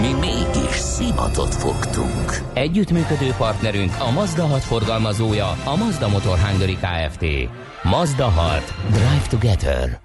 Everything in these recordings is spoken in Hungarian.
Mi mégis szimatot fogtunk. Együttműködő partnerünk a Mazda 6 forgalmazója, a Mazda Motor Hungary Kft. Mazda 6. Drive Together.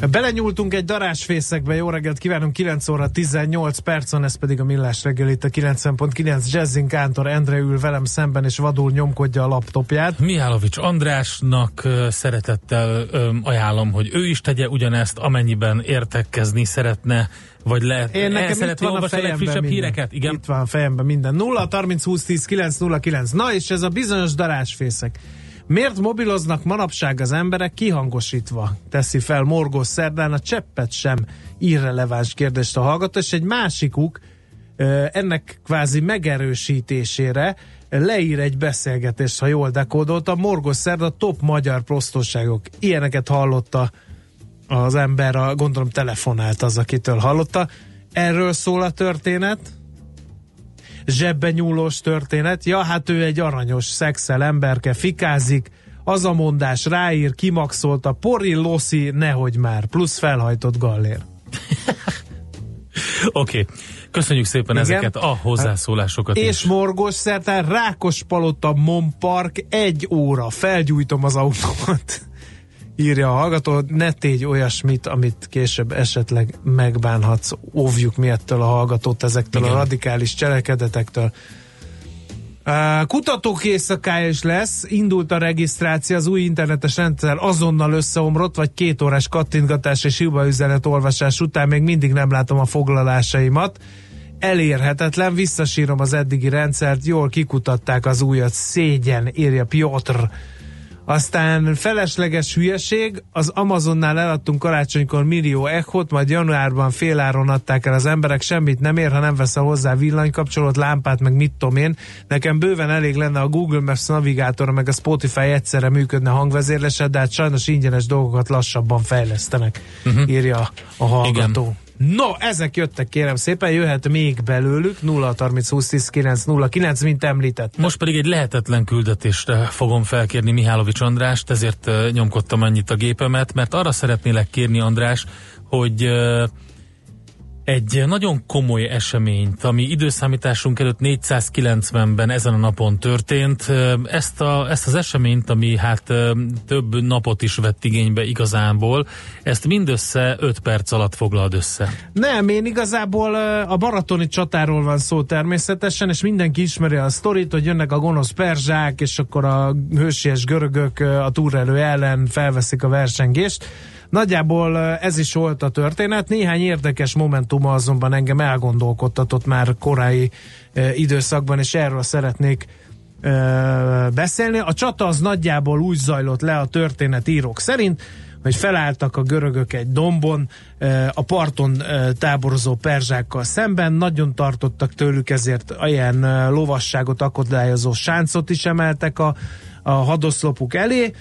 Belenyúltunk egy darásfészekbe, jó reggelt kívánunk, 9 óra 18 percon, ez pedig a Millás reggel itt a 90.9 Jazzin Kántor Endre ül velem szemben, és vadul nyomkodja a laptopját. Mihálovics Andrásnak szeretettel ajánlom, hogy ő is tegye ugyanezt, amennyiben értekezni szeretne, vagy le, Én nekem itt szeretné van a olvasni a fejemben legfrissebb minden. híreket. Igen. Itt van a fejemben minden. 0 30 20 10 9 0 9. Na és ez a bizonyos darásfészek. Miért mobiloznak manapság az emberek kihangosítva? Teszi fel Morgos Szerdán a cseppet sem irreleváns kérdést a hallgató, és egy másikuk ennek kvázi megerősítésére leír egy beszélgetést, ha jól dekódoltam. Morgos Szerda top magyar prostosságok. Ilyeneket hallotta az ember, a, gondolom telefonált az, akitől hallotta. Erről szól a történet. Zsebbe nyúlós történet. Ja, hát ő egy aranyos szexel emberke, fikázik, az a mondás ráír, kimaxolta, pori, loszi, nehogy már, plusz felhajtott gallér. Oké. Okay. Köszönjük szépen Igen. ezeket a hozzászólásokat És is. Morgos Szertán Mon Park egy óra, felgyújtom az autómat. Írja a hallgató, ne tégy olyasmit, amit később esetleg megbánhatsz. Óvjuk mi ettől a hallgatót, ezektől Igen. a radikális cselekedetektől. Kutatók éjszakája is lesz, indult a regisztráció, az új internetes rendszer azonnal összeomlott, vagy két órás kattintgatás és hiba üzenet olvasás után még mindig nem látom a foglalásaimat. Elérhetetlen, visszasírom az eddigi rendszert, jól kikutatták az újat, szégyen, írja Piotr. Aztán felesleges hülyeség, az Amazonnál eladtunk karácsonykor millió echot, majd januárban féláron adták el az emberek, semmit nem ér, ha nem veszel hozzá villanykapcsolót, lámpát, meg mit tudom én. Nekem bőven elég lenne a Google Maps navigátora, meg a Spotify egyszerre működne hangvezérlese, de hát sajnos ingyenes dolgokat lassabban fejlesztenek, uh-huh. írja a hallgató. Igen. No, ezek jöttek kérem szépen, jöhet még belőlük 0 30 20 10 9 0 9, mint említett. Most pedig egy lehetetlen küldetésre fogom felkérni Mihálovics Andrást, ezért uh, nyomkodtam annyit a gépemet, mert arra szeretnélek kérni András, hogy uh, egy nagyon komoly eseményt, ami időszámításunk előtt 490-ben ezen a napon történt, ezt, a, ezt az eseményt, ami hát több napot is vett igénybe igazából, ezt mindössze 5 perc alatt foglald össze. Nem, én igazából a baratoni csatáról van szó természetesen, és mindenki ismeri a sztorit, hogy jönnek a gonosz perzsák, és akkor a hősies görögök a túrelő ellen felveszik a versengést. Nagyjából ez is volt a történet. Néhány érdekes momentuma azonban engem elgondolkodtatott már korai időszakban, és erről szeretnék beszélni. A csata az nagyjából úgy zajlott le a történetírók szerint, hogy felálltak a görögök egy dombon, a parton táborozó perzsákkal szemben, nagyon tartottak tőlük, ezért ilyen lovasságot akadályozó sáncot is emeltek a, a hadoszlopuk elé,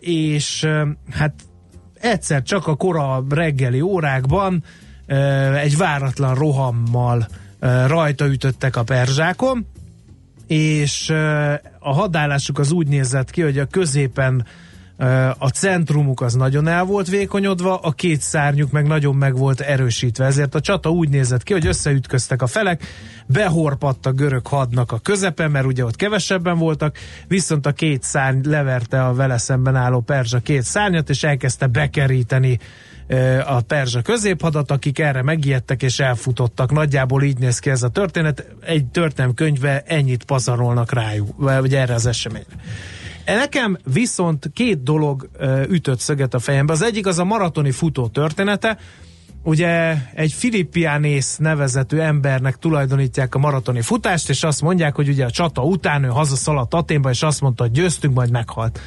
és hát egyszer csak a kora reggeli órákban egy váratlan rohammal rajta ütöttek a perzsákon, és a hadállásuk az úgy nézett ki, hogy a középen a centrumuk az nagyon el volt vékonyodva, a két szárnyuk meg nagyon meg volt erősítve. Ezért a csata úgy nézett ki, hogy összeütköztek a felek, behorpadt a görög hadnak a közepe, mert ugye ott kevesebben voltak, viszont a két szárny leverte a vele szemben álló perzsa két szárnyat, és elkezdte bekeríteni a perzsa középhadat, akik erre megijedtek és elfutottak. Nagyjából így néz ki ez a történet. Egy történelmi könyvbe ennyit pazarolnak rájuk, vagy erre az eseményre. Nekem viszont két dolog ütött szöget a fejembe. Az egyik az a maratoni futó története. Ugye egy Filippiánész nevezetű embernek tulajdonítják a maratoni futást, és azt mondják, hogy ugye a csata után ő hazaszaladt Aténba, és azt mondta, hogy győztünk, majd meghalt.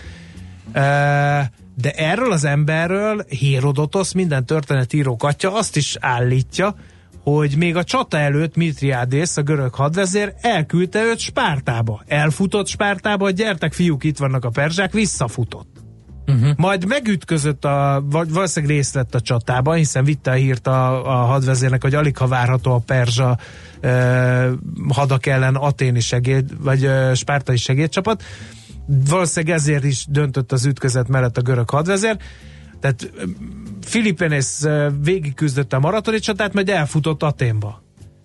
De erről az emberről Hérodotosz, minden történetíró atya azt is állítja, hogy még a csata előtt Mitriádész, a görög hadvezér elküldte őt Spártába. Elfutott Spártába, hogy gyertek fiúk, itt vannak a perzsák, visszafutott. Uh-huh. Majd megütközött, a, vagy valószínűleg részt vett a csatában, hiszen vitte a hírt a, a hadvezérnek, hogy alig ha várható a perzsa eh, hadak ellen aténi segéd, vagy eh, spártai segédcsapat. Valószínűleg ezért is döntött az ütközet mellett a görög hadvezér. Tehát Filipenész végig küzdött a maratoni csatát, majd elfutott Aténba.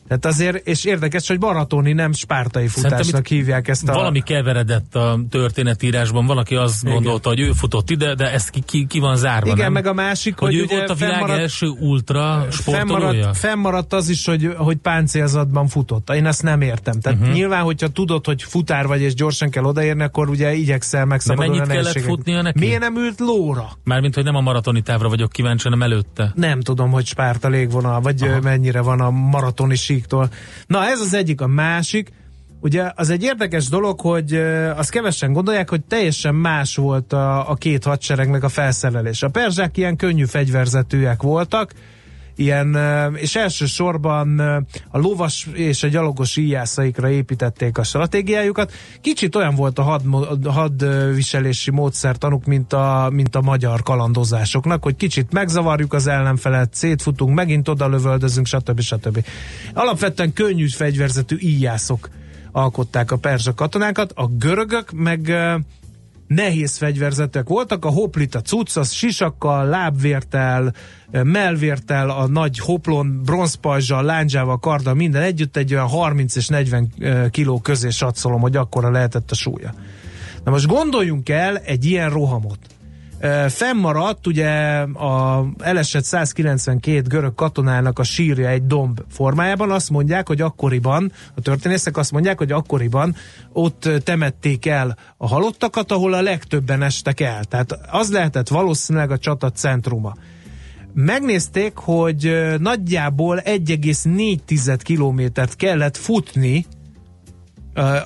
Tehát azért, és érdekes, hogy maratoni, nem spártai futásnak hívják ezt a... Valami keveredett a történetírásban, valaki azt Igen. gondolta, hogy ő futott ide, de ezt ki, ki, ki van zárva, Igen, nem? meg a másik, hogy, hogy ő ugye volt a világ fennmaradt, első ultra sportolója? Fennmaradt, fennmaradt az is, hogy, hogy páncélzatban futott. Én ezt nem értem. Tehát uh-huh. nyilván, hogyha tudod, hogy futár vagy és gyorsan kell odaérni, akkor ugye igyekszel megszabadulni de mennyit kellett futnia neki? Miért nem ült lóra? Mármint, hogy nem a maratoni távra vagyok kíváncsi, hanem előtte. Nem tudom, hogy Spárta légvonal, vagy Aha. mennyire van a maratoni síktól. Na ez az egyik, a másik, Ugye az egy érdekes dolog, hogy azt kevesen gondolják, hogy teljesen más volt a, a két hadseregnek a felszerelés. A perzsák ilyen könnyű fegyverzetűek voltak, ilyen, és elsősorban a lovas és a gyalogos íjászaikra építették a stratégiájukat. Kicsit olyan volt a had, hadviselési módszertanuk, mint a, mint a magyar kalandozásoknak, hogy kicsit megzavarjuk az ellenfelet, szétfutunk, megint oda lövöldözünk, stb. stb. Alapvetően könnyű fegyverzetű íjászok alkották a perzsa katonákat, a görögök meg nehéz fegyverzetek voltak, a hoplita cucc, az sisakkal, lábvértel, melvértel, a nagy hoplon, bronzpajzsal, lándzsával, karddal, minden együtt egy olyan 30 és 40 kiló közé satszolom, hogy akkora lehetett a súlya. Na most gondoljunk el egy ilyen rohamot. Fennmaradt ugye a elesett 192 görög katonának a sírja egy domb formájában. Azt mondják, hogy akkoriban, a történészek azt mondják, hogy akkoriban ott temették el a halottakat, ahol a legtöbben estek el. Tehát az lehetett valószínűleg a csata centruma. Megnézték, hogy nagyjából 1,4 kilométert kellett futni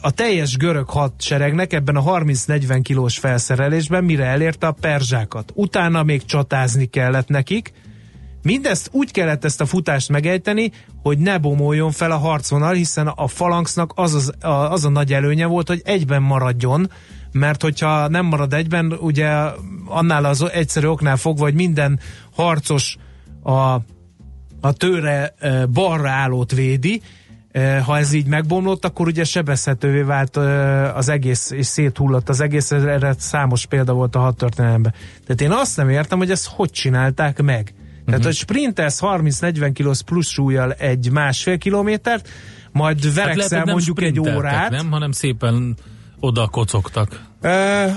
a teljes görög hadseregnek ebben a 30-40 kilós felszerelésben mire elérte a perzsákat. Utána még csatázni kellett nekik, Mindezt úgy kellett ezt a futást megejteni, hogy ne bomoljon fel a harcvonal, hiszen a falangsznak az, az, a, az a nagy előnye volt, hogy egyben maradjon, mert hogyha nem marad egyben, ugye annál az egyszerű oknál fogva, hogy minden harcos a, a tőre balra állót védi, ha ez így megbomlott, akkor ugye sebezhetővé vált az egész, és széthullott az egész, erre számos példa volt a hat történelemben. Tehát én azt nem értem, hogy ezt hogy csinálták meg. Tehát, uh-huh. hogy sprintelsz 30-40 kilós plusz súlyjal egy másfél kilométert, majd verekszel hát mondjuk egy órát. Nem, hanem szépen oda kocogtak.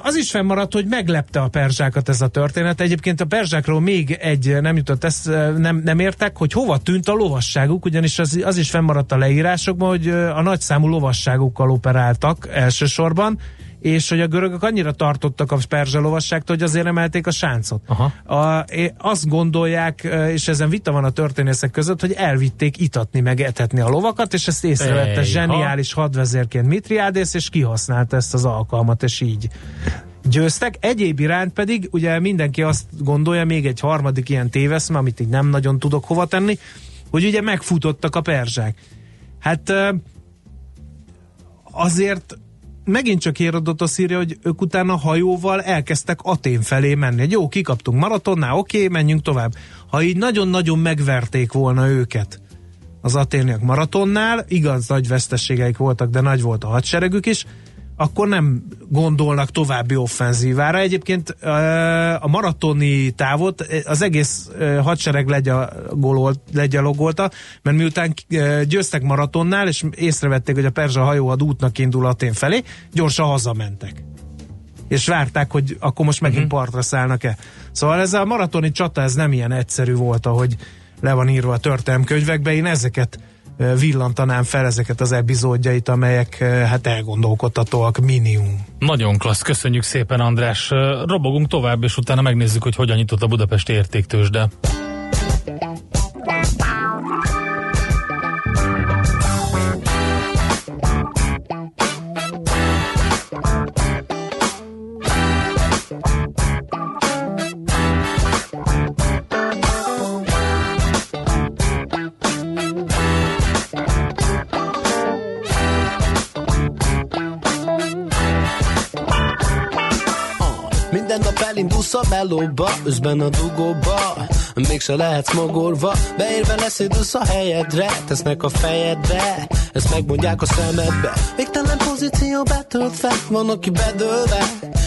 Az is fennmaradt, hogy meglepte a perzsákat ez a történet. Egyébként a perzsákról még egy nem jutott, ezt nem, nem értek, hogy hova tűnt a lovasságuk, ugyanis az, az is fennmaradt a leírásokban, hogy a nagyszámú lovasságukkal operáltak elsősorban, és hogy a görögök annyira tartottak a perzsa lovasságtól, hogy azért emelték a sáncot. Aha. A, azt gondolják, és ezen vita van a történészek között, hogy elvitték itatni, meg etetni a lovakat, és ezt észrevette zseniális ha. hadvezérként Mitriádész, és kihasználta ezt az alkalmat, és így győztek. Egyéb iránt pedig ugye mindenki azt gondolja, még egy harmadik ilyen téveszme, amit így nem nagyon tudok hova tenni, hogy ugye megfutottak a perzsák. Hát azért megint csak Hérodotosz írja, hogy ők utána hajóval elkezdtek Atén felé menni. Egy jó, kikaptunk maratonnál, oké, menjünk tovább. Ha így nagyon-nagyon megverték volna őket az aténiak maratonnál, igaz, nagy vesztességeik voltak, de nagy volt a hadseregük is, akkor nem gondolnak további offenzívára. Egyébként a maratoni távot az egész hadsereg legyalogolta, mert miután győztek maratonnál, és észrevették, hogy a perzsa hajóhad útnak indul Atén felé, gyorsan hazamentek. És várták, hogy akkor most megint uh-huh. partra szállnak-e. Szóval ez a maratoni csata, ez nem ilyen egyszerű volt, ahogy le van írva a történelmkönyvekbe. Én ezeket villantanám fel ezeket az epizódjait, amelyek hát elgondolkodtatóak minimum. Nagyon klassz, köszönjük szépen András. Robogunk tovább, és utána megnézzük, hogy hogyan nyitott a Budapesti értéktősde. Minden melóba, üzben a dugóba Mégse lehetsz mogorva Beérve leszédülsz a helyedre Tesznek a fejedre Ezt megmondják a szemedbe. Végtelen pozíció betöltve Van, aki bedőlve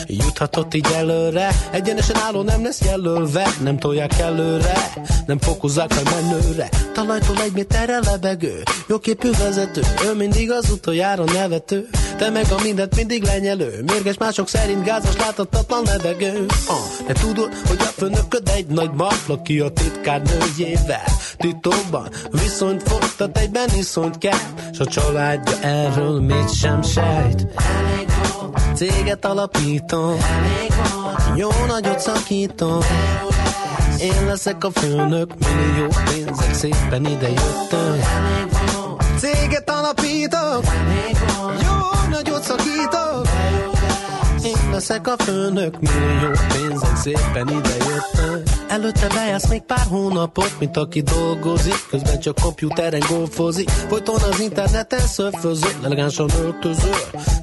Juthatott így előre. Egyenesen álló nem lesz jelölve. Nem tolják előre. Nem fokozzák a menőre. Talajtól egy méterre lebegő. Jóképű vezető. Ő mindig az utoljára nevető. Te meg a mindent mindig lenyelő. Mérges mások szerint gázos láthatatlan levegő. Uh, De tudod, hogy a főnököd egy nagy maflaki a titkárnőjével Titokban viszonyt folytat, egyben iszonyt kell S a családja erről mit sem sejt Céget alapítom Jó nagyot szakítom én leszek a főnök, millió pénzek szépen ide jöttem. Céget alapítok, jó nagyot szakítok. Leszek a főnök, millió pénzek szépen ide jöttem. Előtte bejársz még pár hónapot, mint aki dolgozik, közben csak komputeren golfozik. Folyton az interneten szörfözöl, elegánsan öltözöl,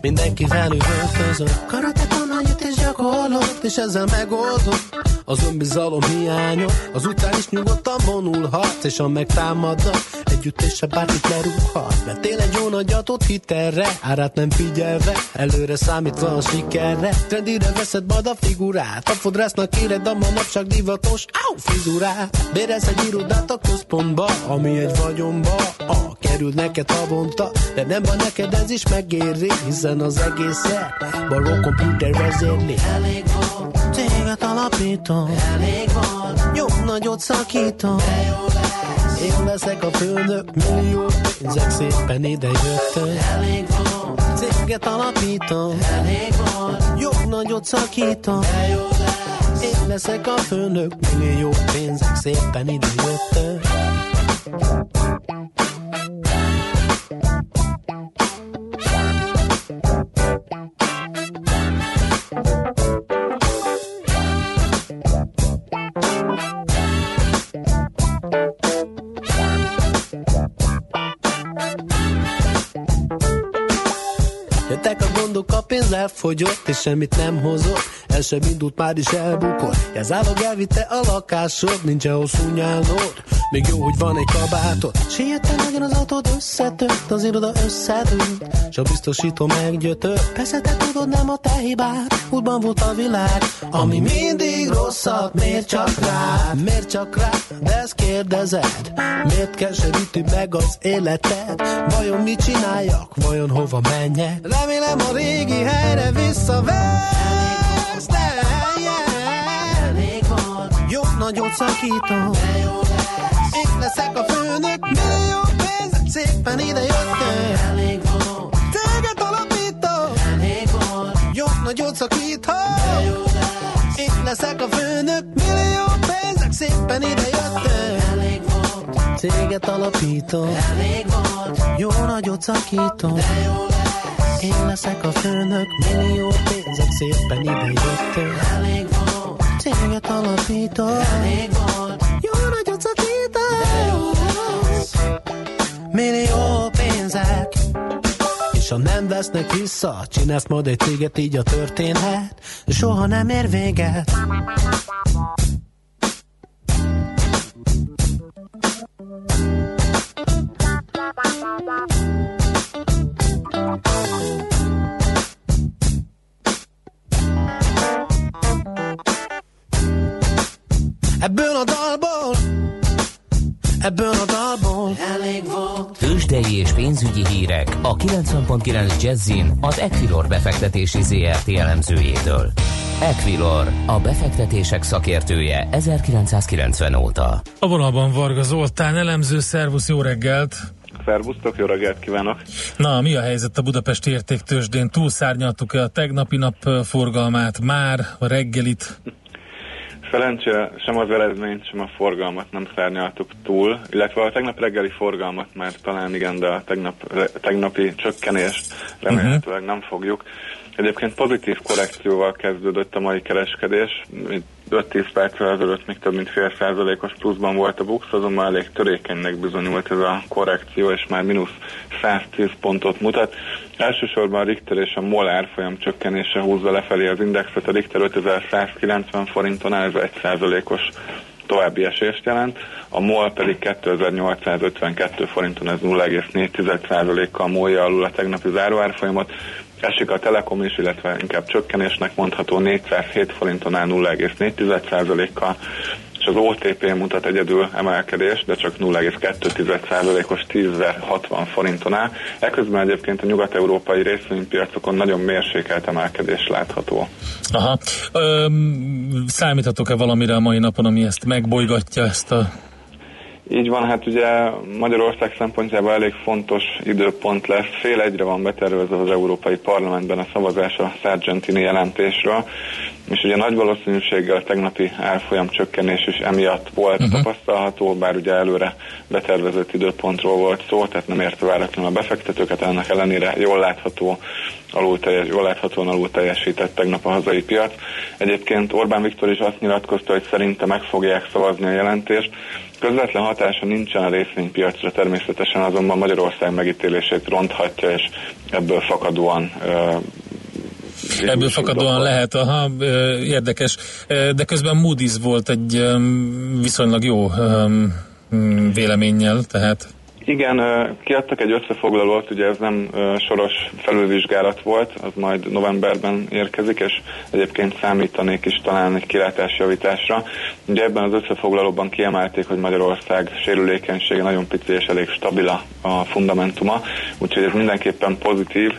mindenkivel üvöltözöl. Karate tananyit és gyakorlott, és ezzel megoldott az önbizalom hiánya. Az után is nyugodtan vonulhat, és ha megtámadnak, együttese bárkit lerúghat. Mert tényleg jó nagyatot hitelre, árát nem figyelve, előre számítva a sikerre. Trendire veszed majd a figurát, a fodrásznak éred a manapság divatos, áú, frizurát. Bérez egy irodát a központba, ami egy vagyomba, a kerül neked havonta, de nem van neked ez is megéri, hiszen az egészet baló komputer vezérli. Elég van, téged alapítom, elég van, jó nagyot szakítom, én leszek a főnök, millió pénzek szépen ide jöttek. Elég van, céget alapítom, elég van, jó nagyot szakítom, én leszek a főnök, millió pénzek szépen ide jöttek. Jöttek a gondok, a pénz elfogyott, és semmit nem hozott. El sem indult, már is elbukott. Jelzálog elvitte a lakásod, nincs ahol szúnyálnod. Még jó, hogy van egy kabátod. Siettem nagyon az autód összetört, az iroda összedőlt. S a biztosító meggyötört. Persze te tudod, nem a te hibád. Útban volt a világ, ami mindig rosszat. Miért csak rá? Miért csak rá? De ezt kérdezed. Miért keseríti meg az életed? Vajon mit csináljak? Vajon hova menjek? Remélem a régi helyre visszavesz, de. Jó nagyot szakítom, én leszek a főnök, millió pénzek szépen ide jöttem. Elég van, téged alapítom, elég van, jó nagyot szakítom, én leszek a főnök, millió pénzek szépen ide jöttem. Elég van, céget alapítom, elég van, jó nagyot szakítom, de jó én leszek a főnök, millió pénzek szépen ide jöttek. Elég van, céget alapítom, elég van, jó nagyot szakítom. Millió pénzek, és ha nem vesznek vissza, csinálsz majd egy céget, így a történhet, soha nem ér véget. Ebből a dalból, ebből a dalból elég volt. Tőzsdei és pénzügyi hírek a 90.9 Jazzin az Equilor befektetési ZRT elemzőjétől. Equilor, a befektetések szakértője 1990 óta. A vonalban Varga Zoltán, elemző, szervusz, jó reggelt! Szervusztok, jó reggelt kívánok! Na, mi a helyzet a Budapesti értéktősdén? Túlszárnyaltuk-e a tegnapi nap forgalmát már, a reggelit? Szerencsére sem az eredményt, sem a forgalmat nem szárnyaltuk túl, illetve a tegnap reggeli forgalmat már talán igen, de a tegnap, tegnapi csökkenést remélhetőleg nem fogjuk. Egyébként pozitív korrekcióval kezdődött a mai kereskedés, 5-10 perccel ezelőtt még több mint fél százalékos pluszban volt a BUX, azonban elég törékenynek bizonyult ez a korrekció, és már mínusz 110 pontot mutat. Elsősorban a Richter és a MOL árfolyam csökkenése húzza lefelé az indexet, a Richter 5190 forinton áll, ez 1 százalékos további esést jelent, a MOL pedig 2852 forinton, ez 0,4%-kal molja alul a tegnapi záróárfolyamot, esik a Telekom is, illetve inkább csökkenésnek mondható 407 forinton áll 0,4%-kal, és az OTP mutat egyedül emelkedést, de csak 0,2%-os 10.060 forinton áll. Eközben egyébként a nyugat-európai részvénypiacokon nagyon mérsékelt emelkedés látható. Aha. Öm, számíthatok-e valamire a mai napon, ami ezt megbolygatja, ezt a így van, hát ugye Magyarország szempontjából elég fontos időpont lesz. Fél egyre van betervezve az Európai Parlamentben a szavazás a Sargentini jelentésről, és ugye nagy valószínűséggel a tegnapi árfolyam csökkenés is emiatt volt uh-huh. tapasztalható, bár ugye előre betervezett időpontról volt szó, tehát nem érte váratlanul a befektetőket, ennek ellenére jól látható, alul teljes, jól láthatóan alul teljesített tegnap a hazai piac. Egyébként Orbán Viktor is azt nyilatkozta, hogy szerinte meg fogják szavazni a jelentést, Közvetlen hatása nincsen a részvénypiacra, természetesen azonban Magyarország megítélését ronthatja, és ebből fakadóan Ebből fakadóan lehet, aha, érdekes. De közben Moody's volt egy viszonylag jó véleménnyel, tehát igen, kiadtak egy összefoglalót, ugye ez nem soros felülvizsgálat volt, az majd novemberben érkezik, és egyébként számítanék is talán egy kilátásjavításra. Ugye ebben az összefoglalóban kiemelték, hogy Magyarország sérülékenysége nagyon pici és elég stabil a fundamentuma, úgyhogy ez mindenképpen pozitív,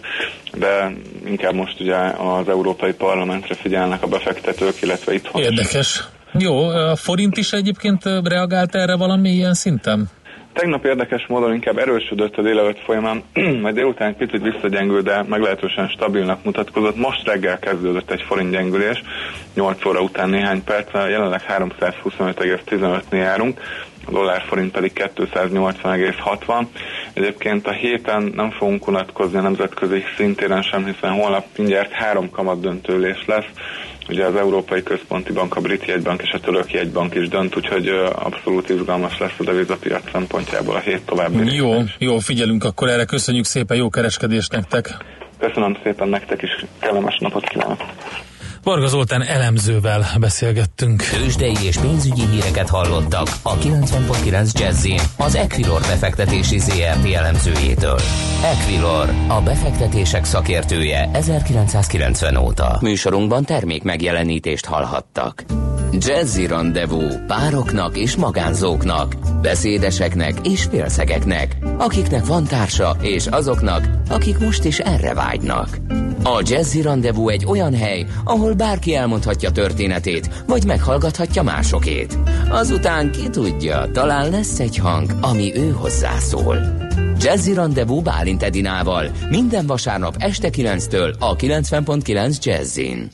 de inkább most ugye az Európai Parlamentre figyelnek a befektetők, illetve itthon. Érdekes. Jó, a forint is egyébként reagált erre valami ilyen szinten? Tegnap érdekes módon inkább erősödött a délelőtt folyamán, majd délután egy picit visszagyengül, de meglehetősen stabilnak mutatkozott. Most reggel kezdődött egy forint gyengülés, 8 óra után néhány perc, jelenleg 325,15-nél járunk, a dollár forint pedig 280,60. Egyébként a héten nem fogunk unatkozni a nemzetközi szintéren sem, hiszen holnap mindjárt három kamat döntőlés lesz, Ugye az Európai Központi Bank, a Brit jegybank és a Török jegybank is dönt, úgyhogy abszolút izgalmas lesz a devizapiac szempontjából a hét további. Jó, jó, figyelünk akkor erre, köszönjük szépen, jó kereskedést nektek! Köszönöm szépen nektek is, kellemes napot kívánok! Varga Zoltán elemzővel beszélgettünk. Tőzsdei és pénzügyi híreket hallottak a 90.9 jazz az Equilor befektetési ZRT elemzőjétől. Equilor, a befektetések szakértője 1990 óta. Műsorunkban termék megjelenítést hallhattak. Jazzy Rendezvú pároknak és magánzóknak, beszédeseknek és félszegeknek, akiknek van társa és azoknak, akik most is erre vágynak. A Jazzy Rendezvú egy olyan hely, ahol bárki elmondhatja történetét, vagy meghallgathatja másokét. Azután ki tudja, talán lesz egy hang, ami ő hozzászól. Jazzy Rendezvú Bálint Edinával minden vasárnap este 9-től a 90.9 Jazzin.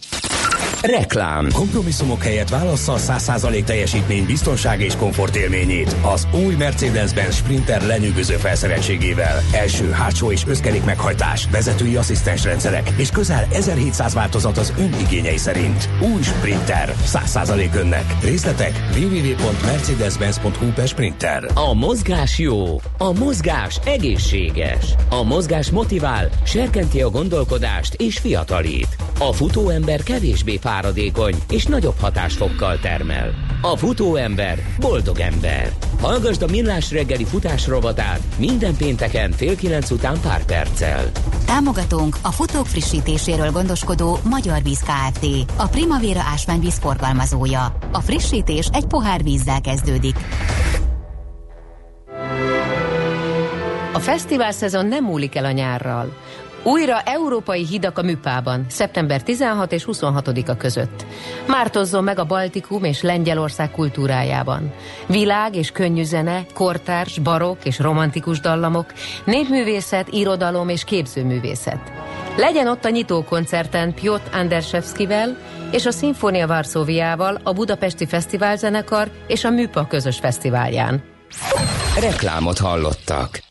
Reklám. Kompromisszumok helyett válassza a 100% teljesítmény, biztonság és komfort élményét. Az új Mercedes-Benz Sprinter lenyűgöző felszereltségével. Első, hátsó és összkerék meghajtás, vezetői asszisztens rendszerek és közel 1700 változat az ön igényei szerint. Új Sprinter. 100% önnek. Részletek www.mercedes-benz.hu per Sprinter. A mozgás jó. A mozgás egészséges. A mozgás motivál, serkenti a gondolkodást és fiatalít. A futóember kevésbé fáj fáradékony és nagyobb hatásfokkal termel. A futóember boldog ember. Hallgasd a Millás reggeli futás rovatát minden pénteken fél kilenc után pár perccel. Támogatónk a futók frissítéséről gondoskodó Magyar Víz Kft. A Primavera ásványvíz forgalmazója. A frissítés egy pohár vízzel kezdődik. A fesztivál szezon nem múlik el a nyárral. Újra európai hidak a Műpában, szeptember 16 és 26-a között. Mártozzon meg a Baltikum és Lengyelország kultúrájában. Világ és könnyű zene, kortárs, barok és romantikus dallamok, népművészet, irodalom és képzőművészet. Legyen ott a nyitókoncerten Piotr Andersevskivel és a Szimfónia Varszóviával, a Budapesti Fesztiválzenekar és a Műpa közös fesztiválján. Reklámot hallottak.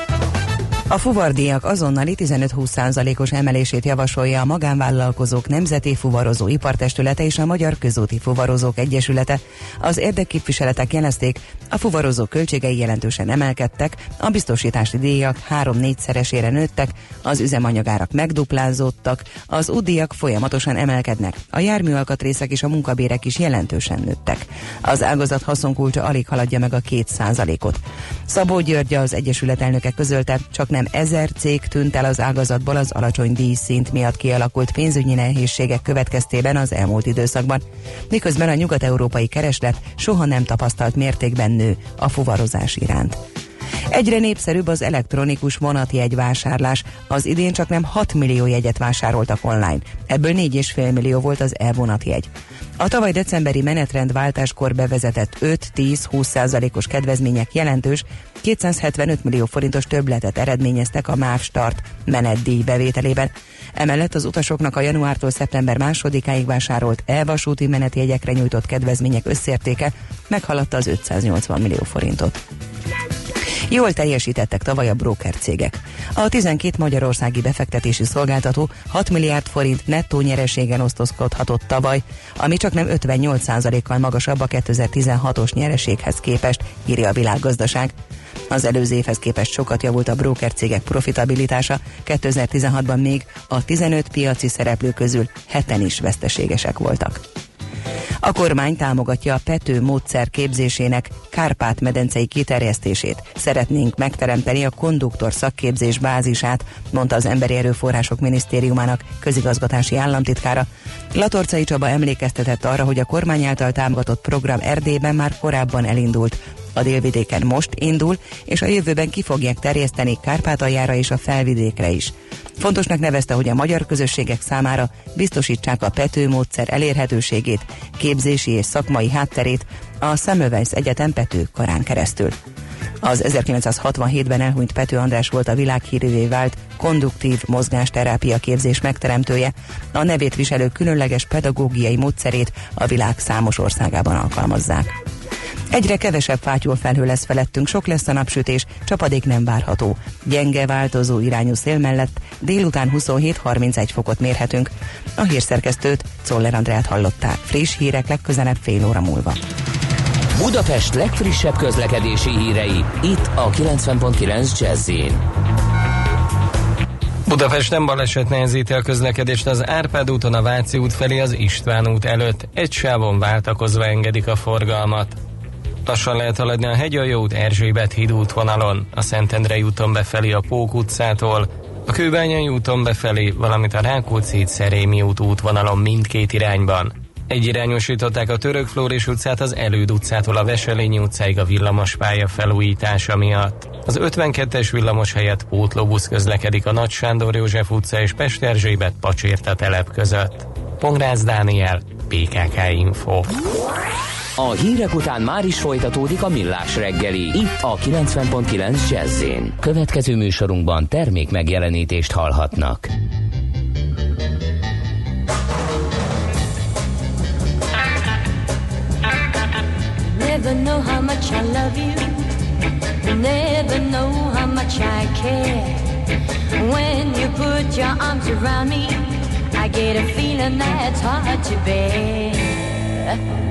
A fuvardíjak azonnali 15-20%-os emelését javasolja a magánvállalkozók Nemzeti Fuvarozó Ipartestülete és a Magyar Közúti Fuvarozók Egyesülete. Az érdekképviseletek jelezték, a fuvarozók költségei jelentősen emelkedtek, a biztosítási díjak 3-4 szeresére nőttek, az üzemanyagárak megduplázódtak, az útdíjak folyamatosan emelkednek, a járműalkatrészek és a munkabérek is jelentősen nőttek. Az ágazat haszonkulcsa alig haladja meg a 2%-ot. Szabó György az Egyesület elnöke közölte, csak nem ezer cég tűnt el az ágazatból az alacsony díjszint miatt kialakult pénzügyi nehézségek következtében az elmúlt időszakban, miközben a nyugat-európai kereslet soha nem tapasztalt mértékben nő a fuvarozás iránt. Egyre népszerűbb az elektronikus vonatjegy vásárlás. Az idén csak nem 6 millió jegyet vásároltak online. Ebből 4,5 millió volt az e-vonatjegy. A tavaly decemberi menetrendváltáskor bevezetett 5-10-20 százalékos kedvezmények jelentős 275 millió forintos többletet eredményeztek a MÁV Start menetdíj bevételében. Emellett az utasoknak a januártól szeptember másodikáig vásárolt e-vasúti menetjegyekre nyújtott kedvezmények összértéke meghaladta az 580 millió forintot. Jól teljesítettek tavaly a broker cégek. A 12 magyarországi befektetési szolgáltató 6 milliárd forint nettó nyereségen osztozkodhatott tavaly, ami csak nem 58%-kal magasabb a 2016-os nyereséghez képest, írja a világgazdaság. Az előző évhez képest sokat javult a broker cégek profitabilitása, 2016-ban még a 15 piaci szereplő közül heten is veszteségesek voltak. A kormány támogatja a Pető módszer képzésének Kárpát-medencei kiterjesztését. Szeretnénk megteremteni a konduktor szakképzés bázisát, mondta az Emberi Erőforrások Minisztériumának közigazgatási államtitkára. Latorcai Csaba emlékeztetett arra, hogy a kormány által támogatott program Erdélyben már korábban elindult, a délvidéken most indul, és a jövőben ki fogják terjeszteni Kárpátaljára és a felvidékre is. Fontosnak nevezte, hogy a magyar közösségek számára biztosítsák a Pető módszer elérhetőségét, képzési és szakmai hátterét a Semmelweis Egyetem Pető karán keresztül. Az 1967-ben elhunyt Pető András volt a világhírűvé vált konduktív mozgásterápia képzés megteremtője, a nevét viselő különleges pedagógiai módszerét a világ számos országában alkalmazzák. Egyre kevesebb fátyol felhő lesz felettünk, sok lesz a napsütés, csapadék nem várható. Gyenge változó irányú szél mellett délután 27-31 fokot mérhetünk. A hírszerkesztőt Czoller Andrát hallották. Friss hírek legközelebb fél óra múlva. Budapest legfrissebb közlekedési hírei, itt a 90.9 jazz Budapesten baleset nehezíti a közlekedést az Árpád úton a Váci út felé az István út előtt. Egy sávon váltakozva engedik a forgalmat. Lassan lehet haladni a Hegyajó út Erzsébet híd útvonalon, a Szentendrei úton befelé a Pók utcától, a Kőbányai úton befelé, valamint a Rákóczi híd Szerémi út útvonalon mindkét irányban. Egyirányosították a Török Flóris utcát az Előd utcától a Veselényi utcáig a villamospálya felújítása miatt. Az 52-es villamos helyett pótlóbusz közlekedik a Nagy Sándor József utca és Pest Erzsébet Pacsérta telep között. Pongrász Dániel, PKK Info. A hírek után már is folytatódik a millás reggeli. Itt a 90.9 jazz Következő műsorunkban termék megjelenítést hallhatnak. Never know how much I love you. Never know how much I care. When you put your arms around me, I get a feeling that's hard to bear.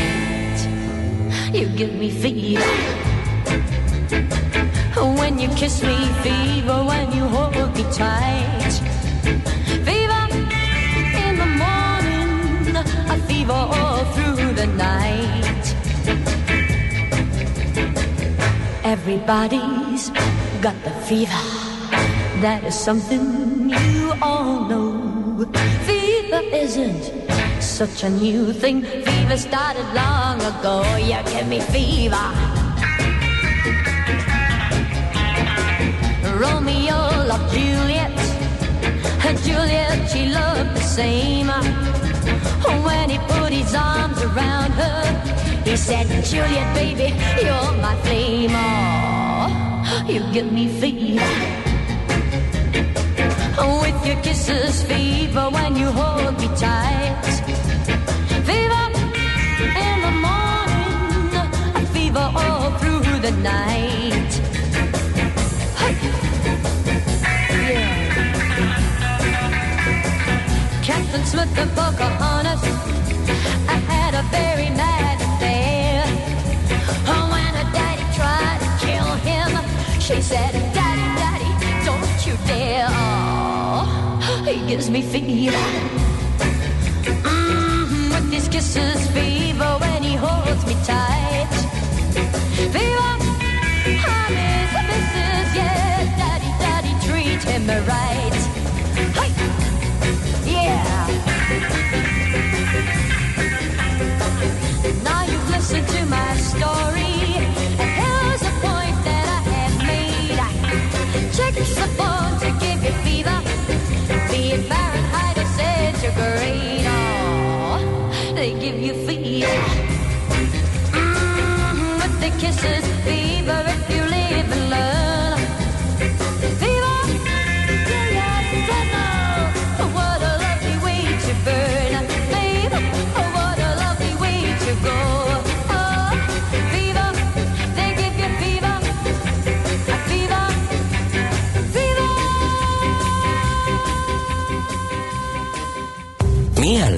You give me fever when you kiss me, fever when you hold me tight. Fever in the morning, a fever all through the night. Everybody's got the fever. That is something you all know. Fever isn't such a new thing. Fever started long ago. You give me fever. Romeo loved Juliet, and Juliet she loved the same. When he put his arms around her, he said, Juliet, baby, you're my flame. Oh, you give me fever. With your kisses, fever, when you hold me tight. Night. Yeah. Captain Smith of Pocahontas, I had a very mad affair. Oh, when her daddy tried to kill him, she said, Daddy, Daddy, don't you dare. Oh, he gives me fever. Right. Hey, yeah. Now you've listened to my story. Here's a point that I have made. Check the phone to give you fever. Be it Fahrenheit or centigrade. Oh, they give you fever. Mm, with the kisses, fever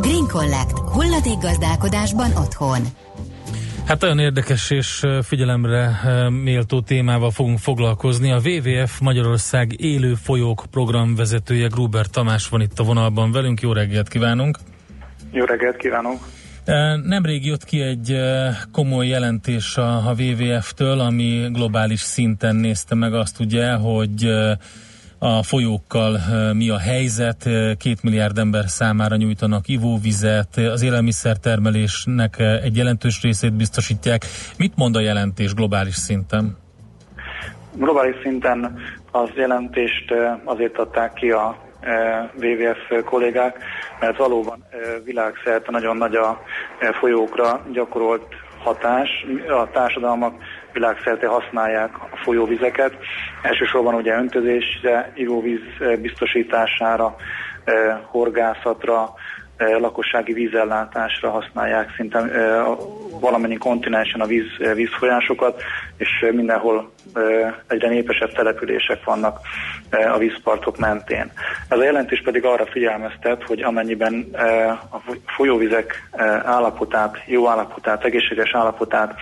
Green Collect. Hulladékgazdálkodásban otthon. Hát olyan érdekes és figyelemre méltó témával fogunk foglalkozni. A WWF Magyarország élő folyók programvezetője Gruber Tamás van itt a vonalban velünk. Jó reggelt kívánunk! Jó reggelt kívánok! Nemrég jött ki egy komoly jelentés a, WWF-től, ami globális szinten nézte meg azt ugye, hogy a folyókkal ö, mi a helyzet, Ö, két milliárd ember számára nyújtanak ivóvizet, az élelmiszertermelésnek ö, egy jelentős részét biztosítják. Mit mond a jelentés globális szinten? Globális szinten az jelentést eh, azért adták ki a eh, WWF kollégák, mert valóban eh, világszerte nagyon nagy a eh, folyókra gyakorolt hatás. A társadalmak világszerte használják a folyóvizeket, elsősorban ugye öntözésre, ivóvíz eh, biztosítására, eh, horgászatra, lakossági vízellátásra használják szinte valamennyi kontinensen a víz, vízfolyásokat, és mindenhol egyre népesebb települések vannak a vízpartok mentén. Ez a jelentés pedig arra figyelmeztet, hogy amennyiben a folyóvizek állapotát, jó állapotát, egészséges állapotát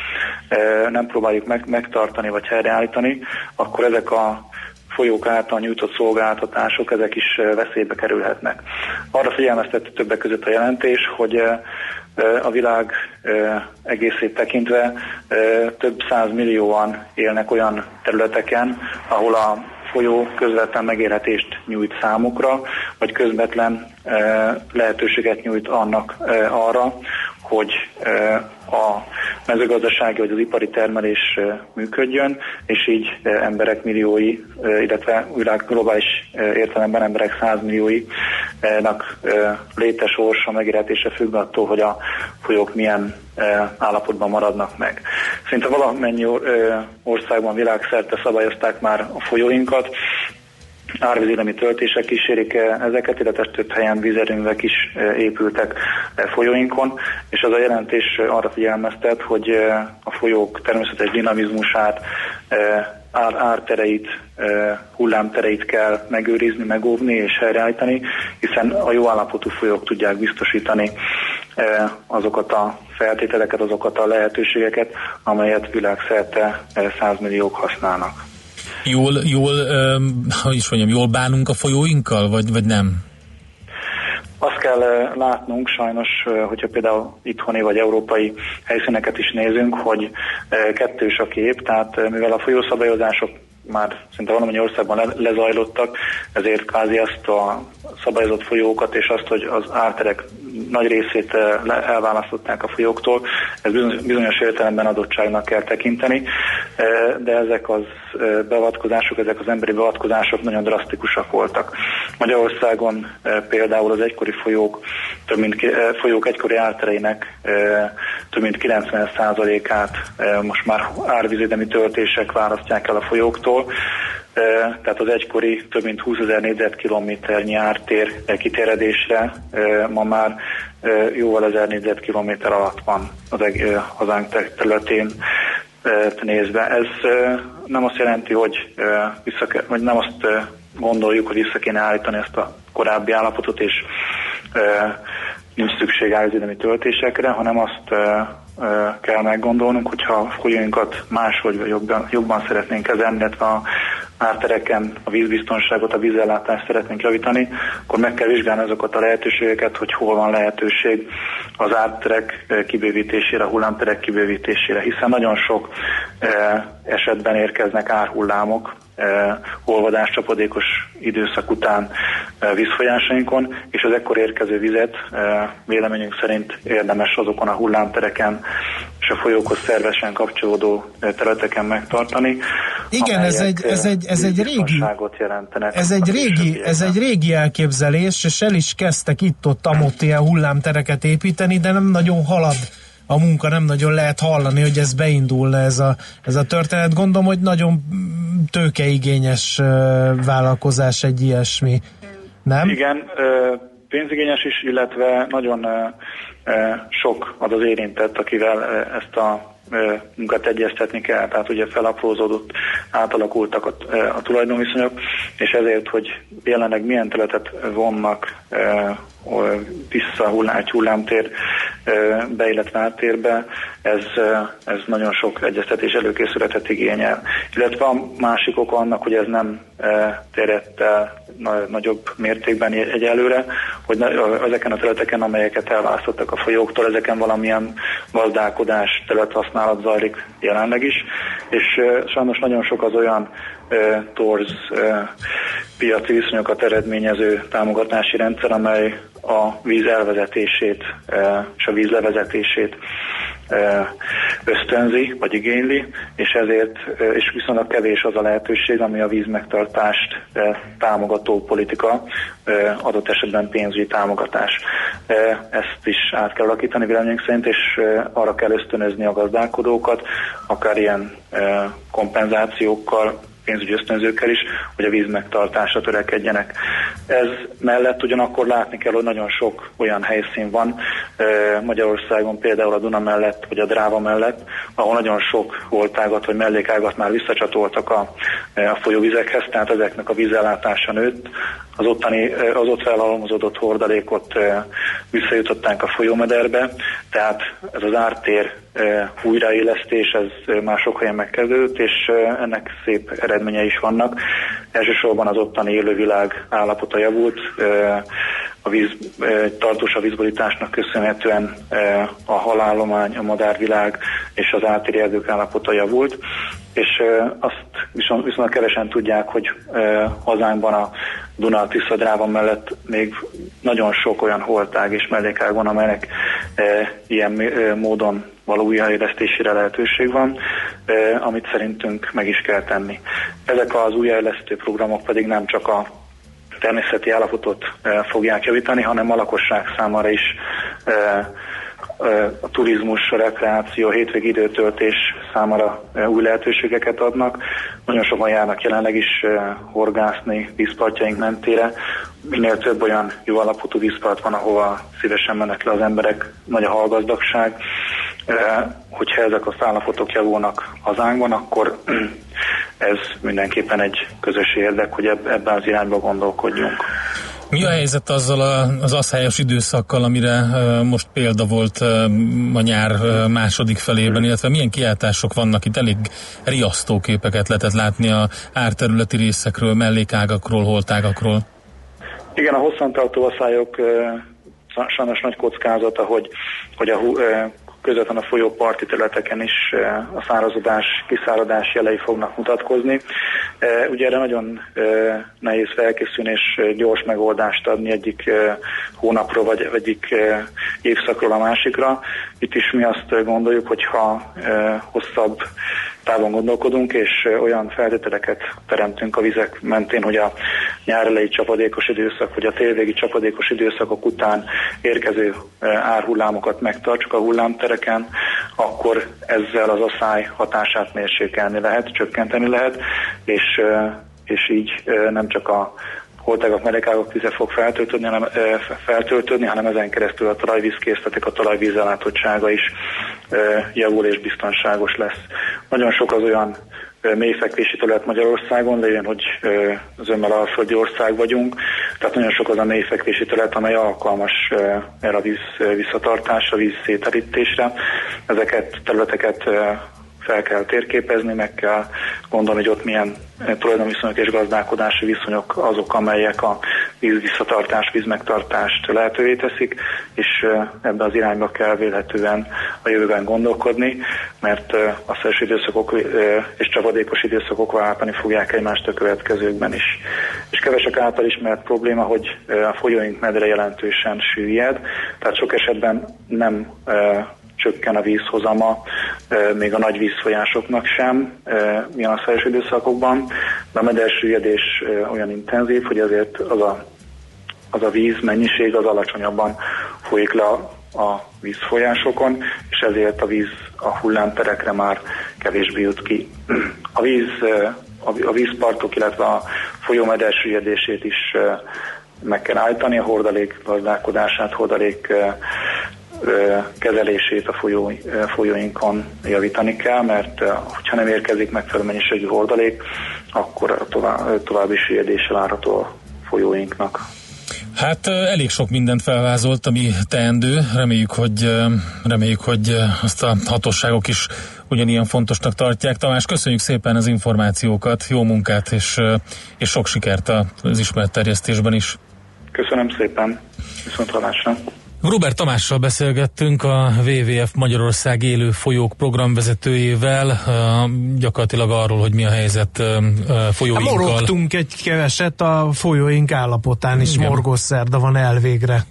nem próbáljuk meg, megtartani vagy helyreállítani, akkor ezek a folyók által nyújtott szolgáltatások, ezek is eh, veszélybe kerülhetnek. Arra figyelmeztette többek között a jelentés, hogy eh, eh, a világ egészét tekintve több száz millióan élnek olyan területeken, ahol a folyó közvetlen megélhetést nyújt számukra, vagy közvetlen eh, lehetőséget nyújt annak arra, hogy a mezőgazdasági vagy az ipari termelés működjön, és így emberek milliói, illetve világ globális értelemben emberek százmillióinak léte sorsa, megélhetése függ attól, hogy a folyók milyen állapotban maradnak meg. Szinte valamennyi or- országban világszerte szabályozták már a folyóinkat, árvízélemi töltések kísérik eh, ezeket, illetve több helyen vízerőművek is eh, épültek eh, folyóinkon, és az a jelentés arra figyelmeztet, hogy a folyók természetes dinamizmusát, ár, ártereit, hullámtereit kell megőrizni, megóvni és helyreállítani, hiszen a jó állapotú folyók tudják biztosítani azokat a feltételeket, azokat a lehetőségeket, amelyet világszerte eh, százmilliók használnak. Jól, jól, öm, hogy is mondjam, jól bánunk a folyóinkkal, vagy, vagy nem? Azt kell látnunk sajnos, hogyha például itthoni vagy európai helyszíneket is nézünk, hogy kettős a kép, tehát eh, mivel a folyószabályozások már szinte valamennyi országban le, lezajlottak, ezért kvázi azt a szabályozott folyókat és azt, hogy az árterek nagy részét eh, elválasztották a folyóktól, ez bizonyos, értelemben adottságnak kell tekinteni, eh, de ezek az eh, beavatkozások, ezek az emberi beavatkozások nagyon drasztikusak voltak. Magyarországon például az egykori folyók, több mint, folyók egykori ártereinek több mint 90%-át eh, most már árvízidemi töltések választják el a folyóktól, tehát az egykori több mint 20 ezer négyzetkilométernyi ártér kiteredésre eh, ma már jóval ezer négyzetkilométer alatt van az hazánk te- területén nézve. Ez nem azt jelenti, hogy, vissza vagy nem azt gondoljuk, hogy vissza kéne állítani ezt a korábbi állapotot, és nincs szükség árvízidemi töltésekre, hanem azt kell meggondolnunk, hogyha folyóinkat máshogy vagy jobban, jobban szeretnénk kezelni, illetve a ártereken a vízbiztonságot, a vízellátást szeretnénk javítani, akkor meg kell vizsgálni azokat a lehetőségeket, hogy hol van lehetőség az árterek kibővítésére, hullámterek kibővítésére, hiszen nagyon sok esetben érkeznek árhullámok, olvadás csapadékos időszak után vízfolyásainkon, és az ekkor érkező vizet véleményünk szerint érdemes azokon a hullámtereken és a folyókhoz szervesen kapcsolódó területeken megtartani. Igen, ez egy- ez egy- ez egy régi- jelentenek. Ez egy, régi, ez egy régi elképzelés, és el is kezdtek itt-ott amott ilyen hullámtereket építeni, de nem nagyon halad a munka, nem nagyon lehet hallani, hogy ez beindulna ez a, ez a történet. Gondolom, hogy nagyon tőkeigényes vállalkozás egy ilyesmi, nem? Igen, pénzigényes is, illetve nagyon sok az az érintett, akivel ezt a munkát egyeztetni kell, tehát ugye felaprózódott, átalakultak a, a tulajdonviszonyok, és ezért, hogy jelenleg milyen területet vonnak vissza hullám, egy hullámtér be, illetve áttérbe, ez, ez nagyon sok egyeztetés előkészületet igényel. Illetve a másik oka annak, hogy ez nem terjedt nagyobb mértékben egy- egyelőre, hogy ezeken a területeken, amelyeket elválasztottak a folyóktól, ezeken valamilyen gazdálkodás, területhasználat zajlik jelenleg is, és sajnos nagyon sok az olyan torz piaci viszonyokat eredményező támogatási rendszer, amely a víz elvezetését és a víz levezetését ösztönzi, vagy igényli, és ezért, és viszonylag kevés az a lehetőség, ami a vízmegtartást ö, támogató politika, adott esetben pénzügyi támogatás. Ezt is át kell alakítani véleményünk szerint, és arra kell ösztönözni a gazdálkodókat, akár ilyen kompenzációkkal, pénzügyi ösztönzőkkel is, hogy a víz megtartásra törekedjenek. Ez mellett ugyanakkor látni kell, hogy nagyon sok olyan helyszín van Magyarországon, például a Duna mellett, vagy a Dráva mellett, ahol nagyon sok holtágat vagy mellékágat már visszacsatoltak a, a folyóvizekhez, tehát ezeknek a vízellátása nőtt, az, ottani, az ott felhalmozódott hordalékot visszajutották a folyómederbe, tehát ez az ártér újraélesztés, ez már sok helyen megkezdődött, és ennek szép eredményei is vannak. Elsősorban az ottani élővilág állapota javult, a víz, tartós a vízborításnak köszönhetően a halállomány, a madárvilág és az ártéri erdők állapota javult, és azt viszont, viszont kevesen tudják, hogy hazánkban a Duna Tisza Dráva mellett még nagyon sok olyan holtág és mellékág van, amelynek ilyen módon való újraélesztésére lehetőség van, amit szerintünk meg is kell tenni. Ezek az újraélesztő programok pedig nem csak a természeti állapotot fogják javítani, hanem a lakosság számára is a turizmus, a rekreáció, a hétvégi időtöltés számára új lehetőségeket adnak. Nagyon sokan járnak jelenleg is horgászni vízpartjaink mentére. Minél több olyan jó alapotú vízpart van, ahova szívesen mennek le az emberek, nagy a hallgazdagság. Hogyha ezek a állapotok javulnak hazánkban, akkor ez mindenképpen egy közös érdek, hogy ebben az irányba gondolkodjunk. Mi a helyzet azzal a, az asszályos időszakkal, amire most példa volt a nyár második felében, illetve milyen kiáltások vannak itt? Elég riasztó képeket lehetett látni a árterületi részekről, mellékágakról, holtágakról. Igen, a hosszantartó asszályok sajnos nagy kockázata, hogy, hogy a közvetlen a folyó parti területeken is ö, a szárazodás, kiszáradás jelei fognak mutatkozni. Ö, Ugye erre nagyon ö, nehéz felkészülni és gyors megoldást adni egyik hónapról vagy egyik évszakról a másikra. Itt is mi azt gondoljuk, hogy ha ö, hosszabb távon gondolkodunk, és ö, olyan feltételeket teremtünk a vizek mentén, hogy a nyár elejé csapadékos időszak, vagy a télvégi csapadékos időszakok után érkező ö, árhullámokat megtartsuk a hullámtereken, akkor ezzel az asszály hatását mérsékelni lehet, csökkenteni lehet, és, és így nem csak a holtágak, merekágak vize fog feltöltődni, hanem, feltöltődni, hanem ezen keresztül a talajvízkészletek, a talajvíz ellátottsága is javul és biztonságos lesz. Nagyon sok az olyan mélyfekvési terület Magyarországon, lévén, hogy ö, zömmel alföldi ország vagyunk, tehát nagyon sok az a mélyfekvési terület, amely alkalmas erre a víz visszatartásra, víz széterítésre. Ezeket területeket fel kell térképezni, meg kell gondolni, hogy ott milyen eh, tulajdonviszonyok és gazdálkodási viszonyok azok, amelyek a víz visszatartás, vízmegtartást lehetővé teszik, és eh, ebbe az irányba kell vélhetően a jövőben gondolkodni, mert eh, a szeres időszakok és csapadékos időszakok váltani fogják egymást a következőkben is. És kevesek által ismert probléma, hogy a folyóink medre jelentősen süllyed, tehát sok esetben nem csökken a vízhozama, még a nagy vízfolyásoknak sem, milyen a szájos időszakokban, de a medersüllyedés olyan intenzív, hogy azért az a, az a víz mennyiség az alacsonyabban folyik le a, vízfolyásokon, és ezért a víz a hullámterekre már kevésbé jut ki. A víz, a- vízpartok, illetve a folyó is meg kell állítani, a hordalék gazdálkodását, hordalék kezelését a folyó, folyóinkon javítani kell, mert ha nem érkezik megfelelő mennyiségű hordalék, akkor tovább, további süllyedéssel várható a folyóinknak. Hát elég sok mindent felvázolt, ami teendő. Reméljük, hogy, reméljük, hogy azt a hatóságok is ugyanilyen fontosnak tartják. Tamás, köszönjük szépen az információkat, jó munkát és, és sok sikert az ismeretterjesztésben is. Köszönöm szépen, viszont hallásra. Robert Tamással beszélgettünk a WWF Magyarország élő folyók programvezetőjével, gyakorlatilag arról, hogy mi a helyzet uh, Hát folyóinkkal. morogtunk egy keveset a folyóink állapotán is, Igen. morgószerda van elvégre.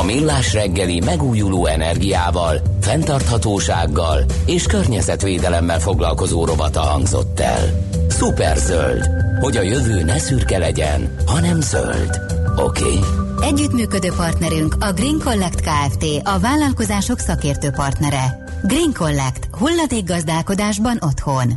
A Millás reggeli megújuló energiával, fenntarthatósággal és környezetvédelemmel foglalkozó rovata hangzott el. Superzöld, hogy a jövő ne szürke legyen, hanem zöld. Oké. Okay. Együttműködő partnerünk a Green Collect Kft. A vállalkozások szakértő partnere. Green Collect. Hulladékgazdálkodásban otthon.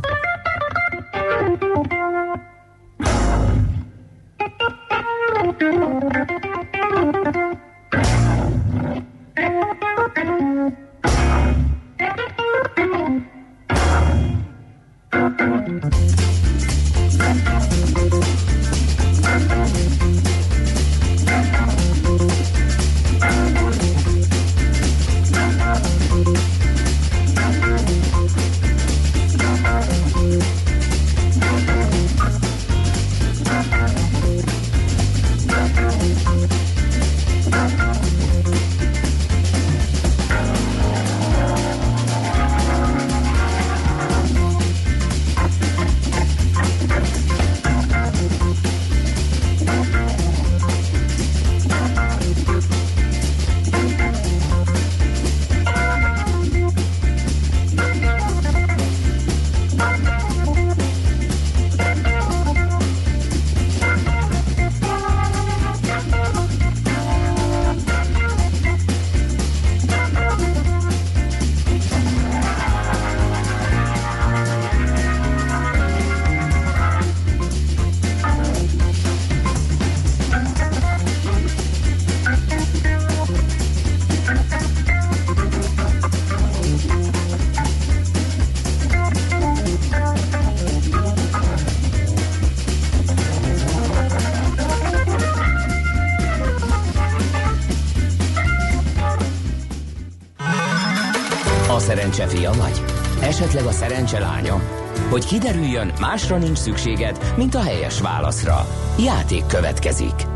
Hogy kiderüljön, másra nincs szükséged, mint a helyes válaszra. Játék következik.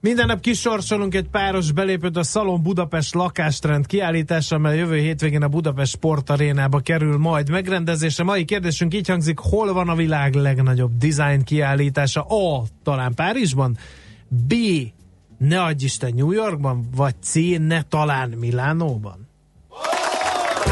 Minden nap kisorsolunk egy páros belépőt a Szalon Budapest lakástrend kiállítása, amely jövő hétvégén a Budapest Sportarénába kerül majd megrendezésre. Mai kérdésünk így hangzik, hol van a világ legnagyobb design kiállítása? A. Talán Párizsban? B. Ne adj Isten New Yorkban? Vagy C. Ne talán Milánóban?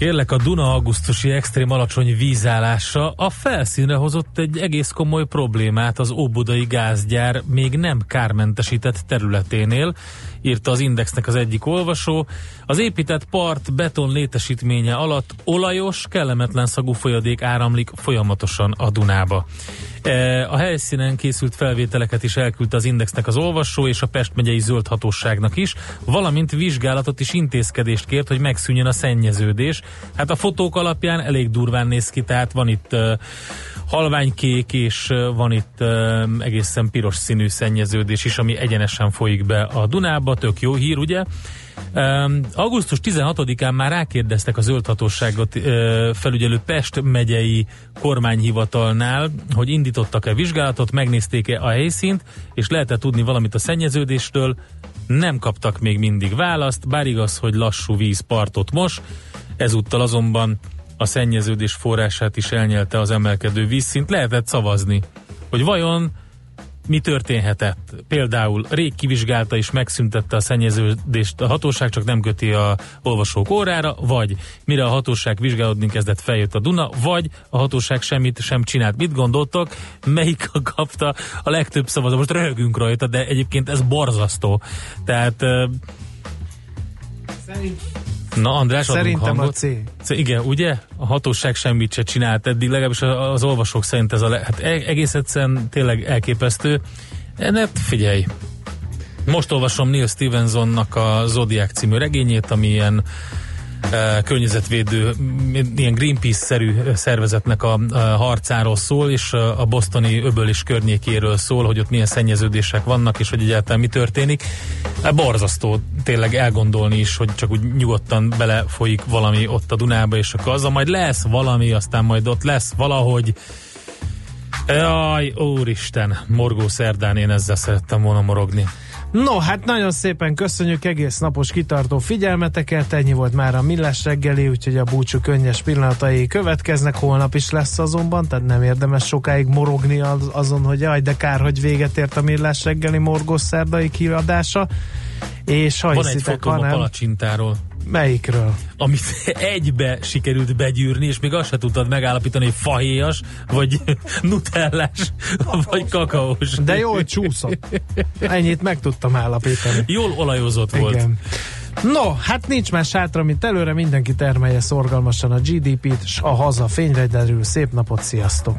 Kérlek, a Duna augusztusi extrém alacsony vízállása a felszínre hozott egy egész komoly problémát az óbudai gázgyár még nem kármentesített területénél, írta az Indexnek az egyik olvasó. Az épített part beton létesítménye alatt olajos, kellemetlen szagú folyadék áramlik folyamatosan a Dunába. E, A helyszínen készült felvételeket is elküldte az Indexnek az olvasó és a Pest megyei zöld is, valamint vizsgálatot és intézkedést kért, hogy megszűnjön a szennyeződés. Hát a fotók alapján elég durván néz ki, tehát van itt uh, halványkék és uh, van itt uh, egészen piros színű szennyeződés is, ami egyenesen folyik be a Dunába, tök jó hír, ugye? Um, augusztus 16-án már rákérdeztek a zöldhatóságot uh, felügyelő Pest megyei kormányhivatalnál, hogy indítottak-e vizsgálatot, megnézték-e a helyszínt, és lehet tudni valamit a szennyeződésről. Nem kaptak még mindig választ, bár igaz, hogy lassú víz partot mos, ezúttal azonban a szennyeződés forrását is elnyelte az emelkedő vízszint. Lehetett szavazni, hogy vajon mi történhetett? Például rég kivizsgálta és megszüntette a szennyeződést a hatóság, csak nem köti a olvasók órára, vagy mire a hatóság vizsgálódni kezdett, feljött a Duna, vagy a hatóság semmit sem csinált. Mit gondoltok? Melyik kapta a legtöbb szavazat? Most röhögünk rajta, de egyébként ez borzasztó. Tehát ö, Na, András, adunk Szerintem a. C. C. Igen, ugye? A hatóság semmit se csinált eddig, legalábbis az olvasók szerint ez a le- hát e- egész egyszerűen tényleg elképesztő. Hát figyelj, most olvasom Neil Stevensonnak a Zodiac című regényét, ami ilyen e, környezetvédő, ilyen Greenpeace-szerű szervezetnek a, a harcáról szól, és a bosztoni öbölés környékéről szól, hogy ott milyen szennyeződések vannak, és hogy egyáltalán mi történik. Hát borzasztó tényleg elgondolni is, hogy csak úgy nyugodtan belefolyik valami ott a Dunába, és akkor azzal majd lesz valami, aztán majd ott lesz valahogy Jaj, úristen, morgó szerdán én ezzel szerettem volna morogni. No, hát nagyon szépen köszönjük egész napos kitartó figyelmeteket, ennyi volt már a Millás reggeli, úgyhogy a búcsú könnyes pillanatai következnek, holnap is lesz azonban, tehát nem érdemes sokáig morogni az, azon, hogy jaj, de kár, hogy véget ért a Millás reggeli morgós szerdai kiadása. És ha Van egy fotóm a palacsintáról, melyikről? amit egybe sikerült begyűrni, és még azt se tudtad megállapítani, hogy fahéjas, vagy nutellás, vagy kakaós. De jól csúszott. Ennyit meg tudtam állapítani. Jól olajozott volt. Igen. No, hát nincs más hátra, mint előre mindenki termelje szorgalmasan a GDP-t, s a haza fényre derül. Szép napot, sziasztok!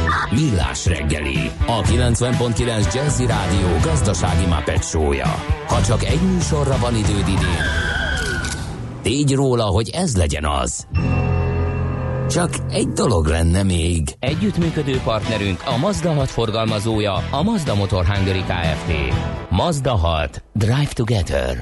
Millás reggeli, a 90.9 Jazzy Rádió gazdasági mapetsója. Ha csak egy műsorra van időd idén, tégy róla, hogy ez legyen az. Csak egy dolog lenne még. Együttműködő partnerünk a Mazda 6 forgalmazója, a Mazda Motor Hungary Kft. Mazda 6. Drive Together.